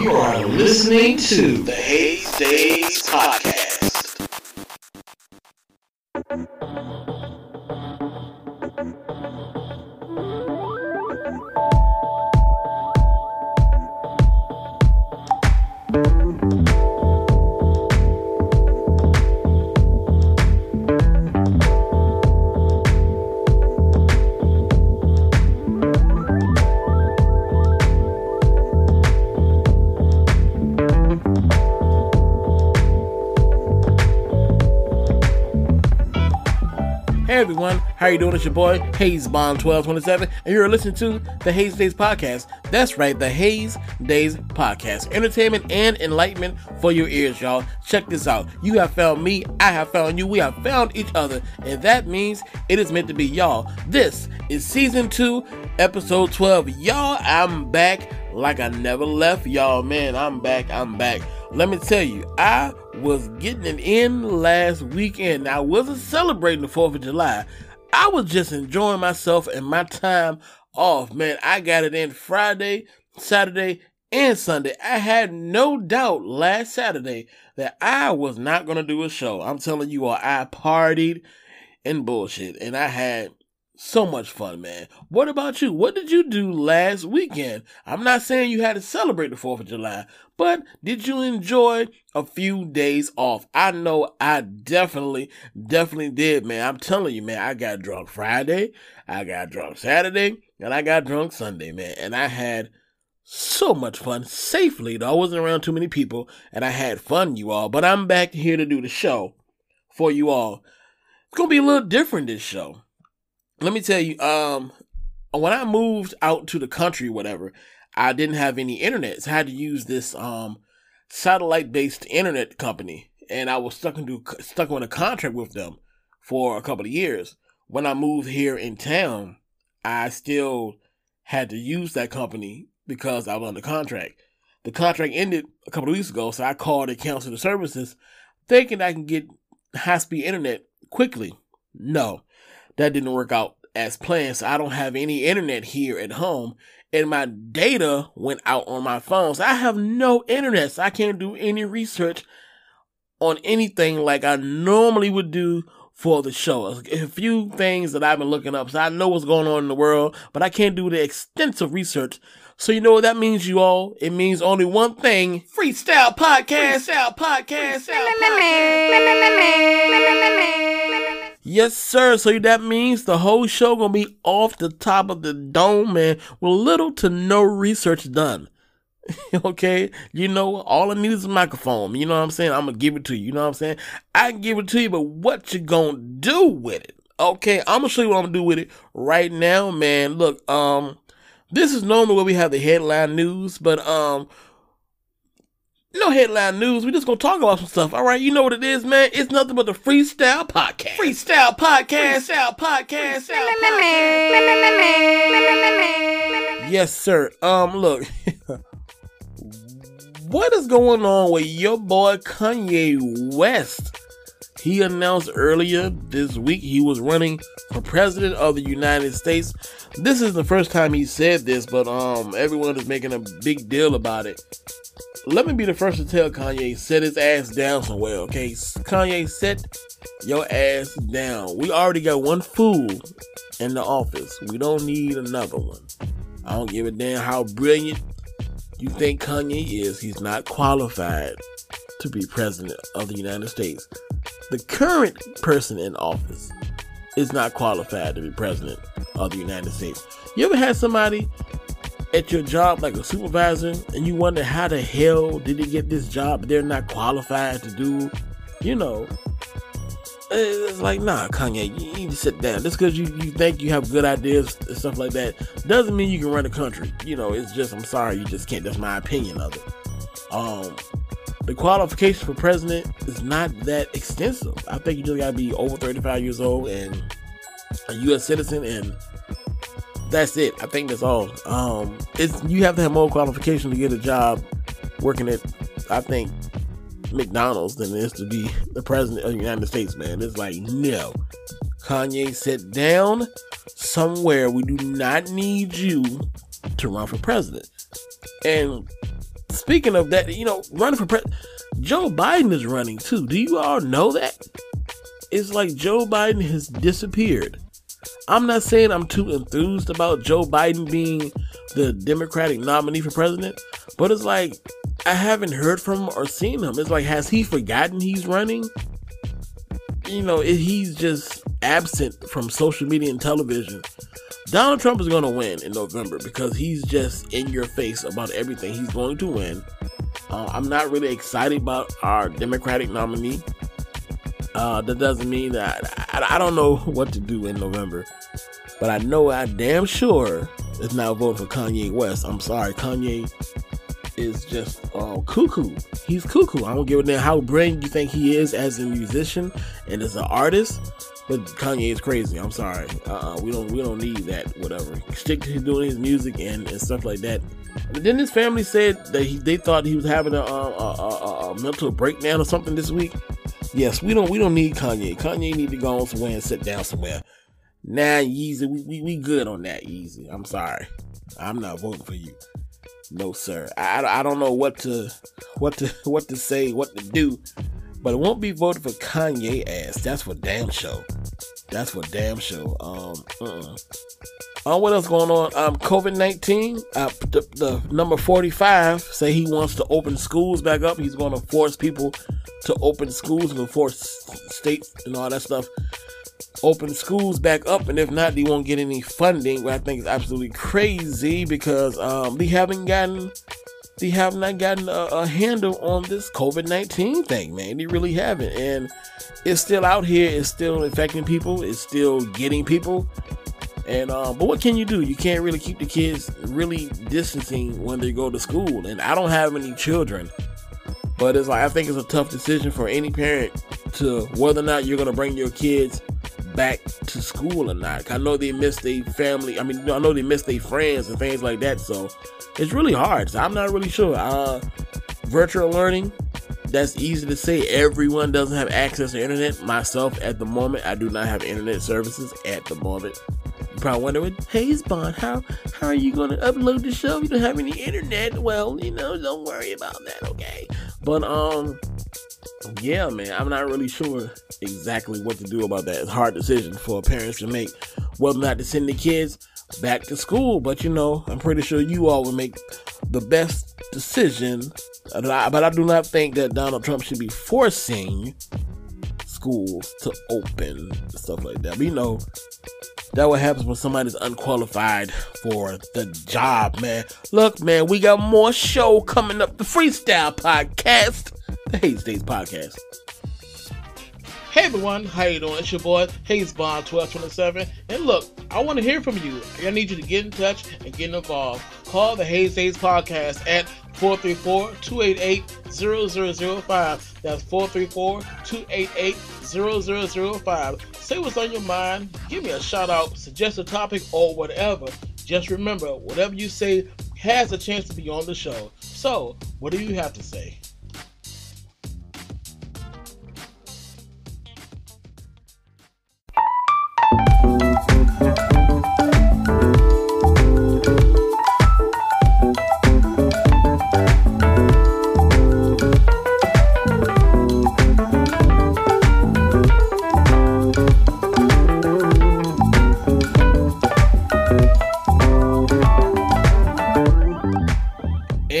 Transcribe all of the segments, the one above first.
You are listening to the Haze Daze Podcast. Everyone, how you doing? It's your boy Haze Bond 1227, and you're listening to the Haze Daze Podcast. That's right, the Haze Daze Podcast. Entertainment and enlightenment for your ears, y'all. Check this out. You have found me, I have found you, we have found each other, and that means it is meant to be y'all. This is season two, episode 12. Y'all, I'm back like I never left. Y'all, man, I'm back, I'm back. Let me tell you, I was getting it in last weekend. I wasn't celebrating the 4th of July. I was just enjoying myself and my time off. Man, I got it in Friday, Saturday, and Sunday. I had no doubt last Saturday that I was not going to do a show. I'm telling you all, I partied and bullshit, and I had so much fun, man. What about you? What did you do last weekend? I'm not saying you had to celebrate the 4th of July, but did you enjoy a few days off? I know I definitely, definitely did, man. I'm telling you, man, I got drunk Friday, I got drunk Saturday, and I got drunk Sunday, man. And I had so much fun safely, though. I wasn't around too many people, and I had fun, you all. But I'm back here to do the show for you all. It's gonna be a little different this show let me tell you, um, when I moved out to the country, whatever, I didn't have any internet, so I had to use this um satellite based internet company, and I was stuck into stuck on a contract with them for a couple of years. When I moved here in town, I still had to use that company because I was under contract. The contract ended a couple of weeks ago, so I called and canceled the services, thinking I can get high speed internet quickly. No, that didn't work out as planned. So I don't have any internet here at home. And my data went out on my phone. So I have no internet. So I can't do any research on anything like I normally would do for the show. A few things that I've been looking up. So I know what's going on in the world, but I can't do the extensive research. So you know what that means, you all? It means only one thing. Freestyle podcast. Freestyle podcast. Freestyle podcast. Yes, sir. So that means the whole show gonna be off the top of the dome, man, with little to no research done. okay, you know, all I need is a microphone. You know what I'm saying? I'm gonna give it to you. You know what I'm saying? I can give it to you, but what you gonna do with it? Okay, I'm gonna show you what I'm gonna do with it right now, man. Look, um, this is normally where we have the headline news, but um, no headline news. We just gonna talk about some stuff. All right, you know what it is, man. It's nothing but the freestyle podcast. Freestyle podcast. Freestyle podcast. Freestyle podcast. yes, sir. Um, look. what is going on with your boy Kanye West? He announced earlier this week he was running for president of the United States. This is the first time he said this, but um, everyone is making a big deal about it let me be the first to tell Kanye, set his ass down somewhere, okay? Kanye, set your ass down. We already got one fool in the office. We don't need another one. I don't give a damn how brilliant you think Kanye is. He's not qualified to be president of the United States. The current person in office is not qualified to be president of the United States. You ever had somebody at your job like a supervisor and you wonder how the hell did they get this job they're not qualified to do, you know, it's like, nah, Kanye, you need to sit down. Just because you, you think you have good ideas and stuff like that doesn't mean you can run the country. You know, it's just, I'm sorry, you just can't. That's my opinion of it. Um, the qualification for president is not that extensive. I think you just gotta be over 35 years old and a U.S. citizen and that's it. I think that's all. Um, it's you have to have more qualification to get a job working at, I think, McDonald's than it is to be the president of the United States. Man, it's like no. Kanye, sit down somewhere. We do not need you to run for president. And speaking of that, you know, running for president, Joe Biden is running too. Do you all know that? It's like Joe Biden has disappeared. I'm not saying I'm too enthused about Joe Biden being the Democratic nominee for president, but it's like I haven't heard from him or seen him. It's like, has he forgotten he's running? You know, he's just absent from social media and television. Donald Trump is going to win in November because he's just in your face about everything. He's going to win. Uh, I'm not really excited about our Democratic nominee. Uh, that doesn't mean that I, I, don't know what to do in November, but I know I damn sure is not voting for Kanye West. I'm sorry, Kanye is just uh, cuckoo. He's cuckoo. I don't give a damn how brilliant you think he is as a musician and as an artist, but Kanye is crazy. I'm sorry. Uh, we don't we don't need that. Whatever. Stick to doing his music and, and stuff like that. But then his family said that he, they thought he was having a, a, a, a, mental breakdown or something this week. Yes, we don't we don't need Kanye. Kanye need to go somewhere and sit down somewhere. Nah, Yeezy, we, we, we good on that, Yeezy. I'm sorry. I'm not voting for you. No, sir. I, I don't know what to what to what to say, what to do, but it won't be voted for Kanye ass. That's for damn show. That's for damn show. Um, uh-uh. Uh, what else going on? Um, COVID nineteen. Uh, the, the number forty five say he wants to open schools back up. He's going to force people to open schools and force states and all that stuff open schools back up, and if not, they won't get any funding. What I think is absolutely crazy because um, they haven't gotten they have not gotten a, a handle on this COVID nineteen thing, man. They really haven't, and it's still out here. It's still infecting people. It's still getting people. And uh, but what can you do? You can't really keep the kids really distancing when they go to school. And I don't have any children, but it's like I think it's a tough decision for any parent to whether or not you're gonna bring your kids back to school or not. I know they miss their family. I mean, I know they miss their friends and things like that. So it's really hard. So I'm not really sure. Uh, virtual learning, that's easy to say. Everyone doesn't have access to internet. Myself, at the moment, I do not have internet services at the moment. You probably wondering, hey, Bond, how how are you going to upload the show? You don't have any internet. Well, you know, don't worry about that, okay? But um, yeah, man, I'm not really sure exactly what to do about that. It's a hard decision for parents to make whether or not to send the kids back to school. But you know, I'm pretty sure you all will make the best decision. But I do not think that Donald Trump should be forcing schools to open stuff like that. But you know, that what happens when somebody's unqualified for the job, man. Look, man, we got more show coming up. The Freestyle Podcast the Haze Daze Podcast. Hey everyone, how you doing? It's your boy Haze Bond 1227. And look, I want to hear from you. I need you to get in touch and get involved. Call the Haze Daze Podcast at 434-288-0005. That's 434-288-0005. Say what's on your mind. Give me a shout out, suggest a topic or whatever. Just remember, whatever you say has a chance to be on the show. So, what do you have to say?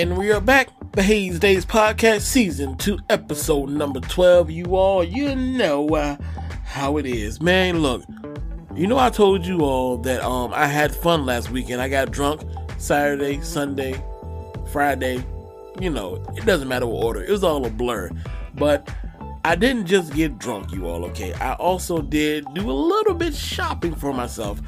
And we are back, the Haze Daze Podcast, Season 2, Episode number 12. You all, you know uh, how it is. Man, look, you know I told you all that um I had fun last weekend. I got drunk Saturday, Sunday, Friday. You know, it doesn't matter what order. It was all a blur. But I didn't just get drunk, you all, okay? I also did do a little bit shopping for myself.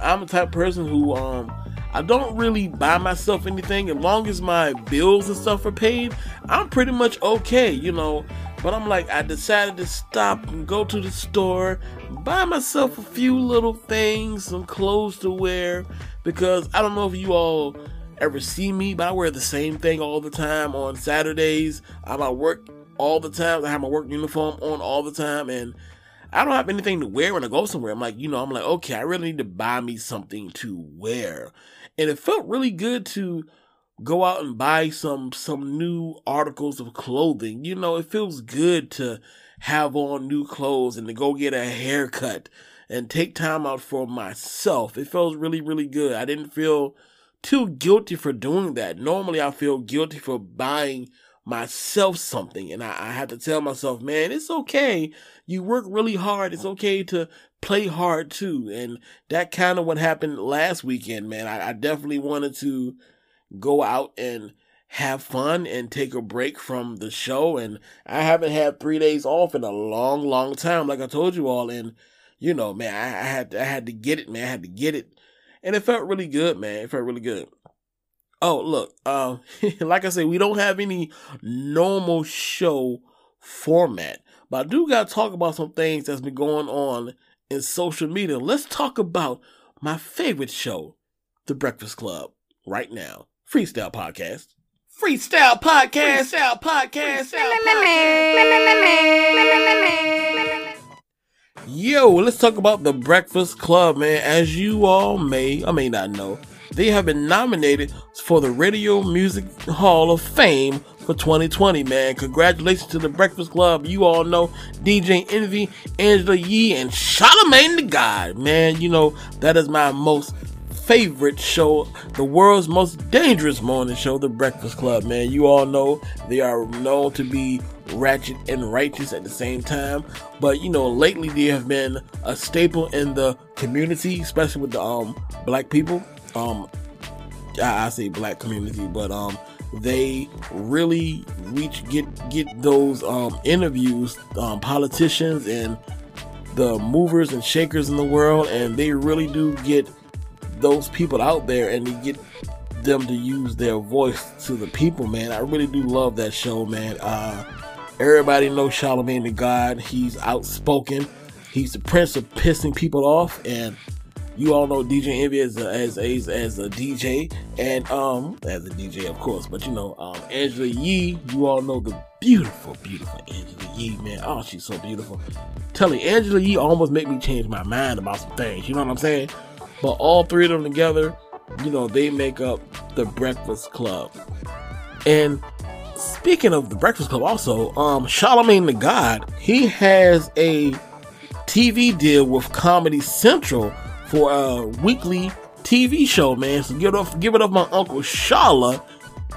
I'm the type person who um I don't really buy myself anything as long as my bills and stuff are paid. I'm pretty much okay, you know. But I'm like, I decided to stop and go to the store, buy myself a few little things, some clothes to wear, because I don't know if you all ever see me, but I wear the same thing all the time on Saturdays. I'm at work all the time. I have my work uniform on all the time, and I don't have anything to wear when I go somewhere. I'm like, you know, I'm like, okay, I really need to buy me something to wear. And it felt really good to go out and buy some some new articles of clothing. You know, it feels good to have on new clothes and to go get a haircut and take time out for myself. It feels really, really good. I didn't feel too guilty for doing that. Normally, I feel guilty for buying myself something, and I, I have to tell myself, man, it's okay. You work really hard. It's okay to play hard too. And that kind of what happened last weekend, man. I, I definitely wanted to go out and have fun and take a break from the show. And I haven't had three days off in a long, long time, like I told you all. And you know, man, I, I had to, I had to get it, man. I had to get it, and it felt really good, man. It felt really good. Oh, look, uh, like I said, we don't have any normal show format, but I do got to talk about some things that's been going on in social media. Let's talk about my favorite show, The Breakfast Club, right now. Freestyle Podcast. Freestyle Podcast. Freestyle Podcast. Freestyle. Yo, let's talk about the Breakfast Club, man. As you all may or may not know, they have been nominated for the Radio Music Hall of Fame for 2020, man. Congratulations to the Breakfast Club. You all know DJ Envy, Angela Yee, and Charlemagne the God, man. You know, that is my most favorite show, the world's most dangerous morning show, The Breakfast Club, man. You all know they are known to be ratchet and righteous at the same time. But you know, lately they have been a staple in the community, especially with the um black people. Um, I, I say black community, but um, they really reach get get those um interviews, um, politicians and the movers and shakers in the world, and they really do get those people out there and they get them to use their voice to the people, man. I really do love that show, man. Uh, everybody knows Charlemagne the God. He's outspoken. He's the prince of pissing people off, and you all know DJ Envy as a, as a, as a DJ, and um as a DJ of course. But you know, um, Angela Yee, you all know the beautiful, beautiful Angela Yee, man. Oh, she's so beautiful. Telling Angela Yee almost make me change my mind about some things. You know what I'm saying? But all three of them together, you know, they make up the Breakfast Club. And speaking of the Breakfast Club, also, um, Charlemagne the God, he has a TV deal with Comedy Central for a weekly TV show, man. So give it up, give it up, my uncle Shala.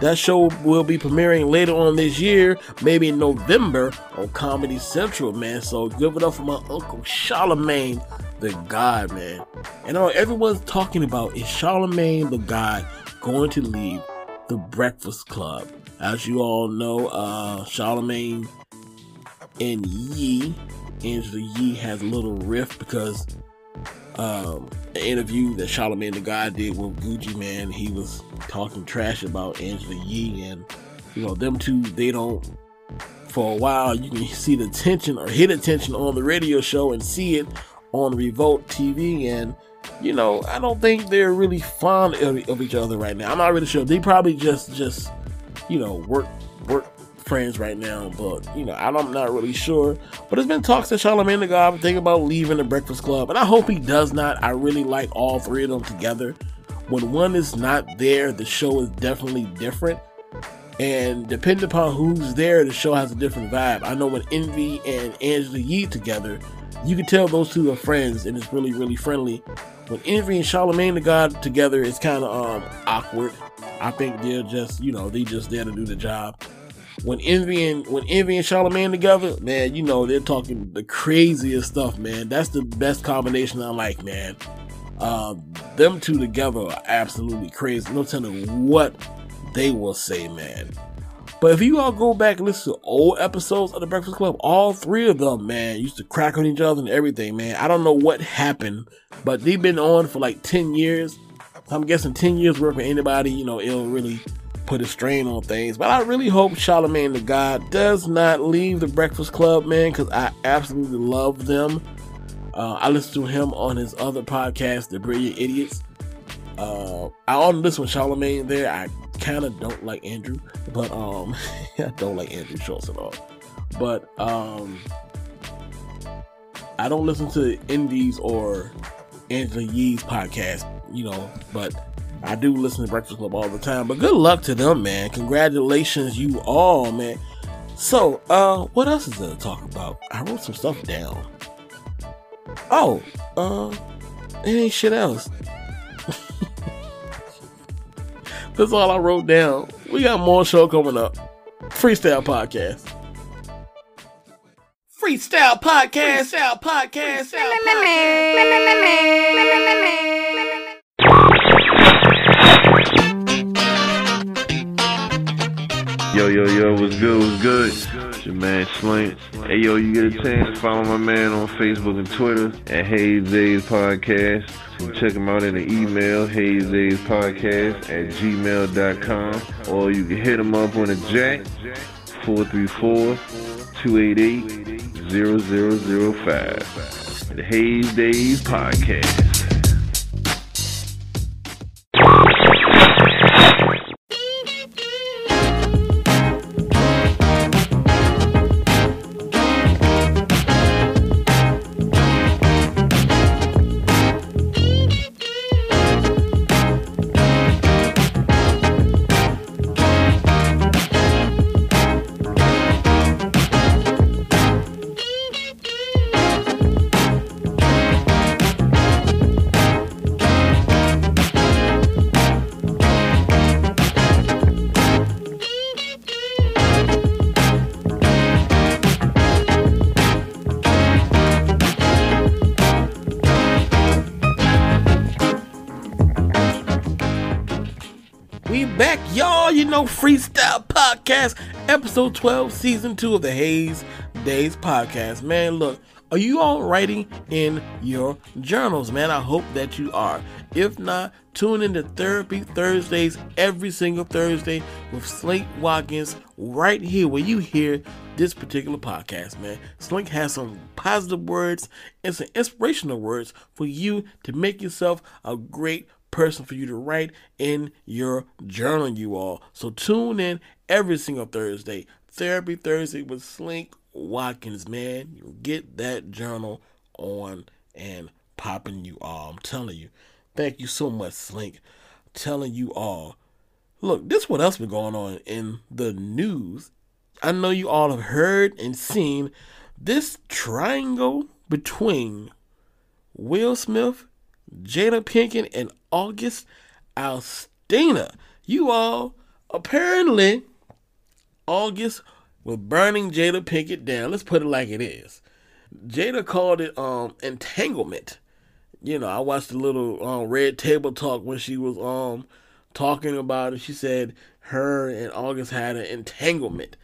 That show will be premiering later on this year, maybe in November on Comedy Central, man. So give it up for my uncle Charlemagne the God, man. And all everyone's talking about is Charlemagne the God going to leave the Breakfast Club. As you all know, uh, Charlemagne and Yee, Angela Yee has a little rift because um, an interview that Charlemagne the God did with Gucci Mane, he was talking trash about Angela Yee, and you know them two, they don't. For a while, you can see the tension or hit attention on the radio show and see it on Revolt TV, and you know, I don't think they're really fond of each other right now. I'm not really sure. They probably just just you know work work friends right now, but you know, I'm not really sure. But there's been talks that Charlemagne the God thinking about leaving the Breakfast Club, and I hope he does not. I really like all three of them together. When one is not there, the show is definitely different. And depending upon who's there, the show has a different vibe. I know when Envy and Angela Yee together, you can tell those two are friends and it's really, really friendly. When Envy and Charlemagne the God together, it's kind of um, awkward. I think they're just, you know, they just there to do the job. When Envy and when Envy and Charlemagne together, man, you know they're talking the craziest stuff, man. That's the best combination I like, man. Uh, them two together are absolutely crazy. No telling what they will say, man. But if you all go back and listen to old episodes of The Breakfast Club, all three of them, man, used to crack on each other and everything, man. I don't know what happened, but they've been on for like 10 years. I'm guessing 10 years work for anybody, you know, it'll really put a strain on things. But I really hope Charlemagne the God does not leave The Breakfast Club, man, because I absolutely love them. Uh, I listen to him on his other podcast, The Brilliant Idiots. Uh, I on this one, Charlemagne there. I kind of don't like Andrew, but um, I don't like Andrew Schulz at all. But um, I don't listen to Envy's or Angela Yee's podcast, you know. But I do listen to Breakfast Club all the time, but good luck to them, man. Congratulations, you all, man. So, uh, what else is there to talk about? I wrote some stuff down. Oh, uh, it ain't shit else. That's all I wrote down. We got more show coming up. Freestyle podcast. Freestyle podcast. Freestyle podcast. Freestyle Yo, yo, yo, what's good, what's good? It's your man Slink. Hey, yo, you get a chance, to follow my man on Facebook and Twitter at Haze Daze Podcast. Check him out in the email, Haze Daze Podcast at gmail.com. Or you can hit him up on the jack, 434-288-0005. The Haze Daze Podcast. Know, Freestyle Podcast, episode 12, season 2 of the Haze Daze Podcast. Man, look, are you all writing in your journals, man? I hope that you are. If not, tune in to Therapy Thursdays every single Thursday with Slink Watkins right here where you hear this particular podcast, man. Slink has some positive words and some inspirational words for you to make yourself a great person for you to write in your journal, you all. So tune in every single Thursday. Therapy Thursday with Slink Watkins, man. You get that journal on and popping you all. I'm telling you. Thank you so much, Slink. telling you all. Look, this what else been going on in the news. I know you all have heard and seen this triangle between Will Smith, Jada Pinkett, and August Alsina. You all apparently August was burning Jada Pinkett down. Let's put it like it is. Jada called it um entanglement. You know, I watched a little um, red table talk when she was um talking about it. She said her and August had an entanglement.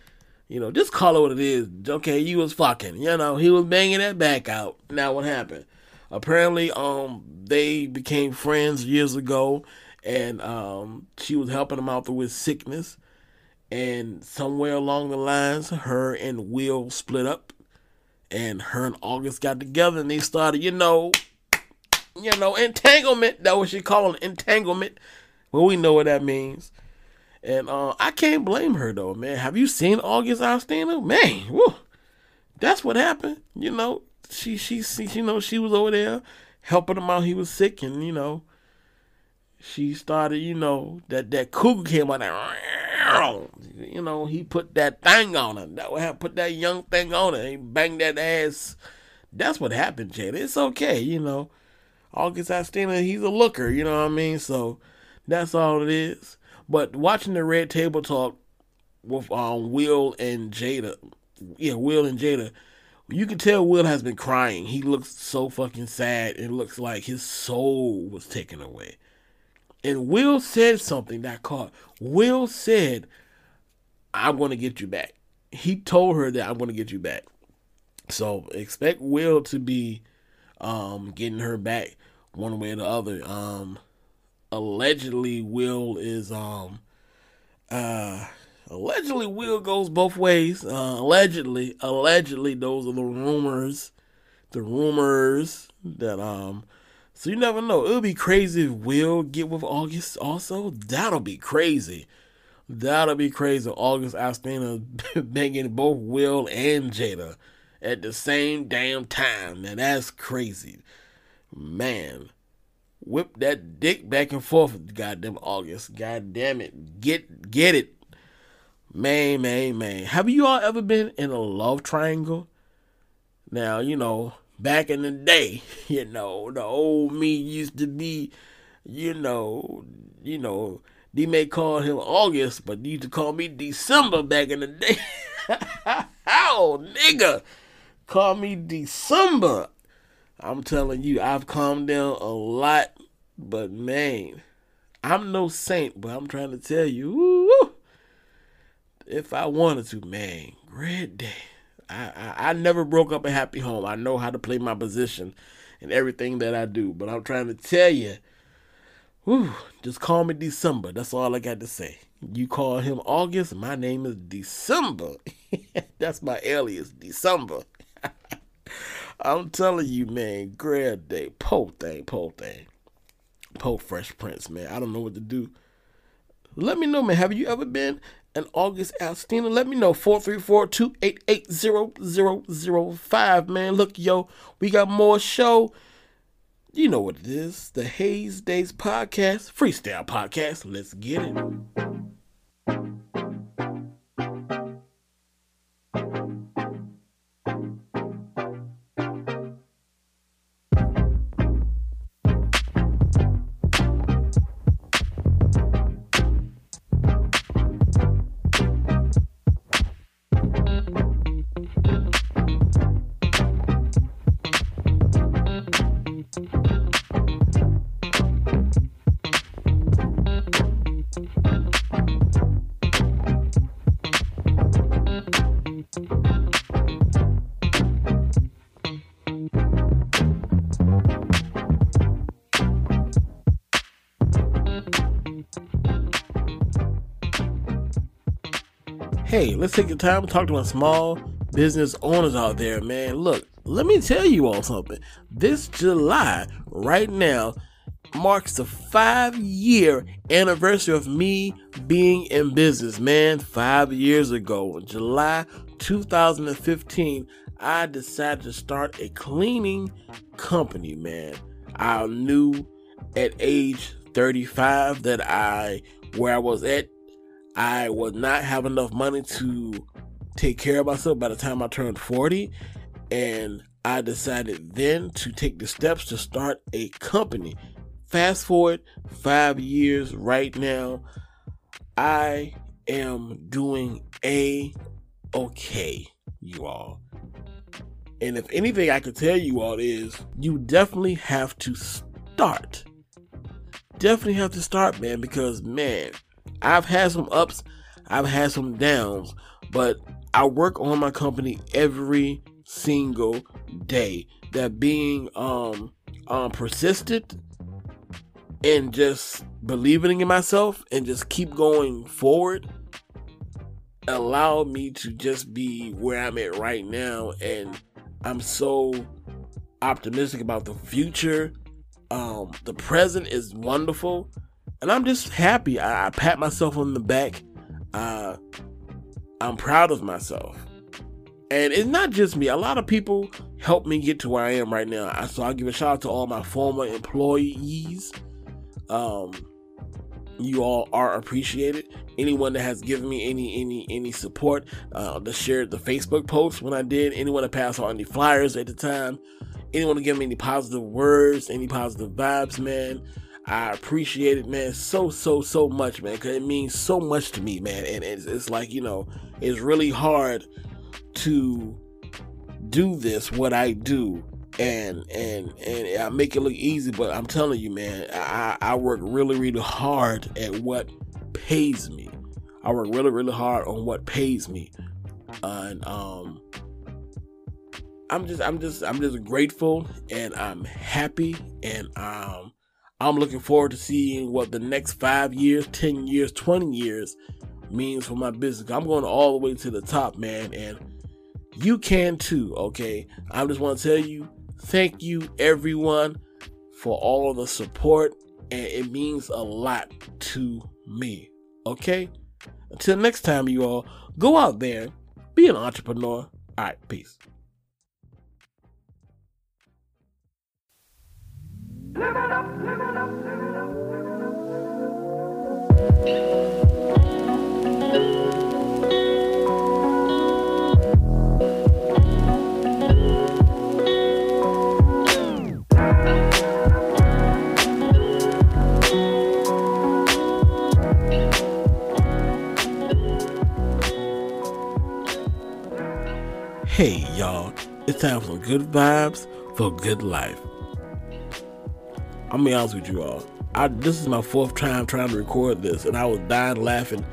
You know, just call it what it is. Okay, you was fucking. You know, he was banging that back out. Now what happened? Apparently, um, they became friends years ago, and um, she was helping him out through his sickness. And somewhere along the lines, her and Will split up, and her and August got together, and they started, you know, you know, entanglement. That what she called entanglement. Well, we know what that means. And uh, I can't blame her though, man. Have you seen August Alsina? Man, woo, that's what happened. You know, she she she you know she was over there helping him out. He was sick, and you know, she started. You know that that cougar came out there. You know, he put that thing on her. That would have put that young thing on her. He banged that ass. That's what happened, Jada. It's okay, you know. August Alsina, he's a looker, you know what I mean? So that's all it is. But watching the Red Table Talk with um, Will and Jada, yeah, Will and Jada, you can tell Will has been crying. He looks so fucking sad. It looks like his soul was taken away. And Will said something that caught. Will said, I'm going to get you back. He told her that I'm going to get you back. So expect Will to be um, getting her back one way or the other. Um, allegedly, Will is um, uh, allegedly Will goes both ways. Uh, allegedly, allegedly, those are the rumors. The rumors that um, so you never know. It'll be crazy if Will get with August. Also, that'll be crazy. That'll be crazy. August Alsina banging both Will and Jada at the same damn time. Man, that's crazy. Man. whip that dick back and forth. Goddamn August. God damn it. Get get it. Man, man, man. Have you all ever been in a love triangle? Now, you know, back in the day, you know, the old me used to be, you know, you know, they may call him August, but they used to call me December back in the day. How, oh, nigga? Call me December. I'm telling you, I've calmed down a lot, but man, I'm no saint, but I'm trying to tell you, if I wanted to, man, great day. I, I, I never broke up a happy home. I know how to play my position and everything that I do, but I'm trying to tell you, whew, just call me December. That's all I got to say. You call him August, my name is December. That's my alias, December. I'm telling you, man, grad day, po thing, po thing. Po Fresh Prince, man. I don't know what to do. Let me know, man. Have you ever been an August Alsina? Let me know. 434-288-0005, man. Look, yo, we got more show. You know what it is. The Haze Daze Podcast, Freestyle Podcast. Let's get it. Hey, let's take the time to talk to my small business owners out there, man. Look, let me tell you all something. This July, right now, marks the five year anniversary of me being in business, man. Five years ago, July 2015, I decided to start a cleaning company, man. I knew at age 35 that I, where I was at I would not have enough money to take care of myself by the time I turned 40. And I decided then to take the steps to start a company. Fast forward five years right now, I am doing a okay, you all. And if anything I could tell you all is you definitely have to start. Definitely have to start, man, because man, I've had some ups, I've had some downs, but I work on my company every single day. That being um um persistent and just believing in myself and just keep going forward allowed me to just be where I'm at right now and I'm so optimistic about the future. Um the present is wonderful and I'm just happy. I, I pat myself on the back. Uh, I'm proud of myself. And it's not just me. A lot of people helped me get to where I am right now. So I'll give a shout out to all my former employees. Um, you all are appreciated. Anyone that has given me any any any support, uh, that shared the Facebook post when I did. Anyone that passed on any flyers at the time. Anyone to give me any positive words, any positive vibes, man. I appreciate it, man, so so so much, man, because it means so much to me, man. And it's, it's like you know, it's really hard to do this what I do, and and and I make it look easy, but I'm telling you, man, I I work really really hard at what pays me. I work really really hard on what pays me, and um. I'm just I'm just I'm just grateful and I'm happy and um I'm looking forward to seeing what the next five years, 10 years, 20 years means for my business. I'm going all the way to the top, man, and you can too, okay? I just want to tell you thank you, everyone, for all of the support, and it means a lot to me, okay? Until next time, you all, go out there, be an entrepreneur. All right, peace. Hey, y'all, it's time for good vibes for good life. I'm gonna be honest with you all. I, this is my fourth time trying to record this, and I was dying laughing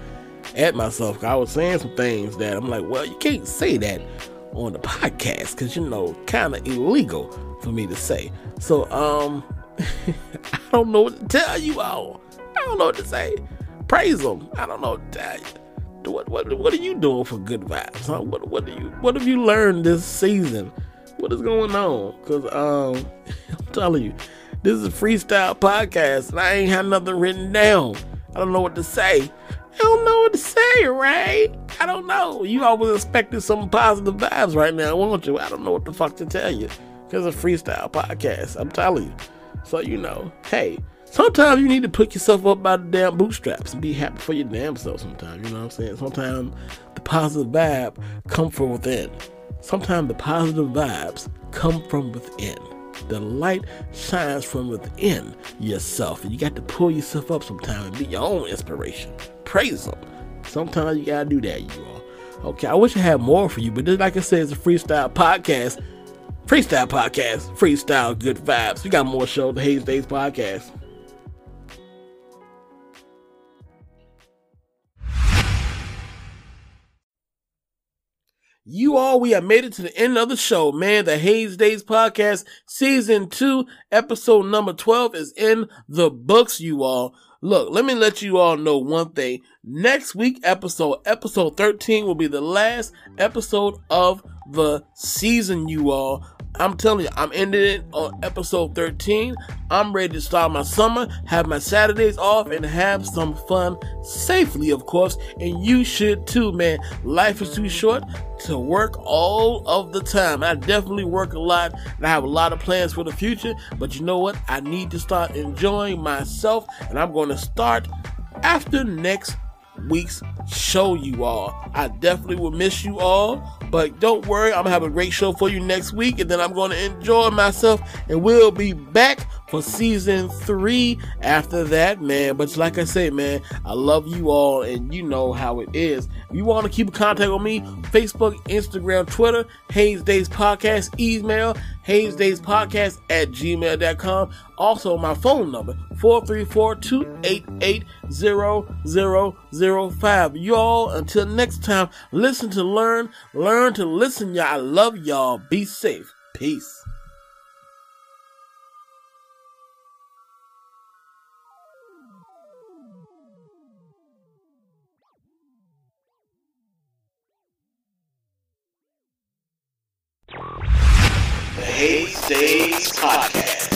at myself. I was saying some things that I'm like, well, you can't say that on the podcast because you know, kind of illegal for me to say. So, um, I don't know what to tell you all. I don't know what to say. Praise them. I don't know what to tell you what what what are you doing for good vibes? Huh? What what do you what have you learned this season? What is going on? Cause um, I'm telling you, this is a freestyle podcast, and I ain't had nothing written down. I don't know what to say. I don't know what to say, right? I don't know. You always expected some positive vibes right now, won't you? I don't know what the fuck to tell you. Cause it's a freestyle podcast. I'm telling you. So you know, hey, sometimes you need to pick yourself up by the damn bootstraps and be happy for your damn self sometimes. You know what I'm saying? Sometimes the positive vibe come from within. Sometimes the positive vibes come from within. The light shines from within yourself, and you got to pull yourself up sometimes and be your own inspiration. Praise them. Sometimes you gotta do that, you all. Okay, I wish I had more for you, but just like I said, it's a freestyle podcast. Freestyle podcast, freestyle good vibes. We got more show, the Haze Daze podcast. You all, we have made it to the end of the show, man. The Haze Daze podcast, season two, episode number 12 is in the books, you all. Look, let me let you all know one thing. Next week episode, episode 13, will be the last episode of the season, you all. I'm telling you, I'm ending it on episode 13. I'm ready to start my summer, have my Saturdays off, and have some fun safely, of course. And you should too, man. Life is too short to work all of the time. I definitely work a lot, and I have a lot of plans for the future. But you know what? I need to start enjoying myself, and I'm going to start after next week's show, you all. I definitely will miss you all, but don't worry, I'm gonna have a great show for you next week, and then I'm gonna enjoy myself, and we'll be back for season three after that, man. But like I say, man, I love you all, and you know how it is. If you want to keep in contact with me, Facebook, Instagram, Twitter, Haze Daze Podcast, email, Haze Daze Podcast at gmail.com. Also, my phone number, 434-288-0005. Y'all, until next time, listen to learn, learn to listen, y'all. I love y'all. Be safe. Peace. Haze Daze Podcast.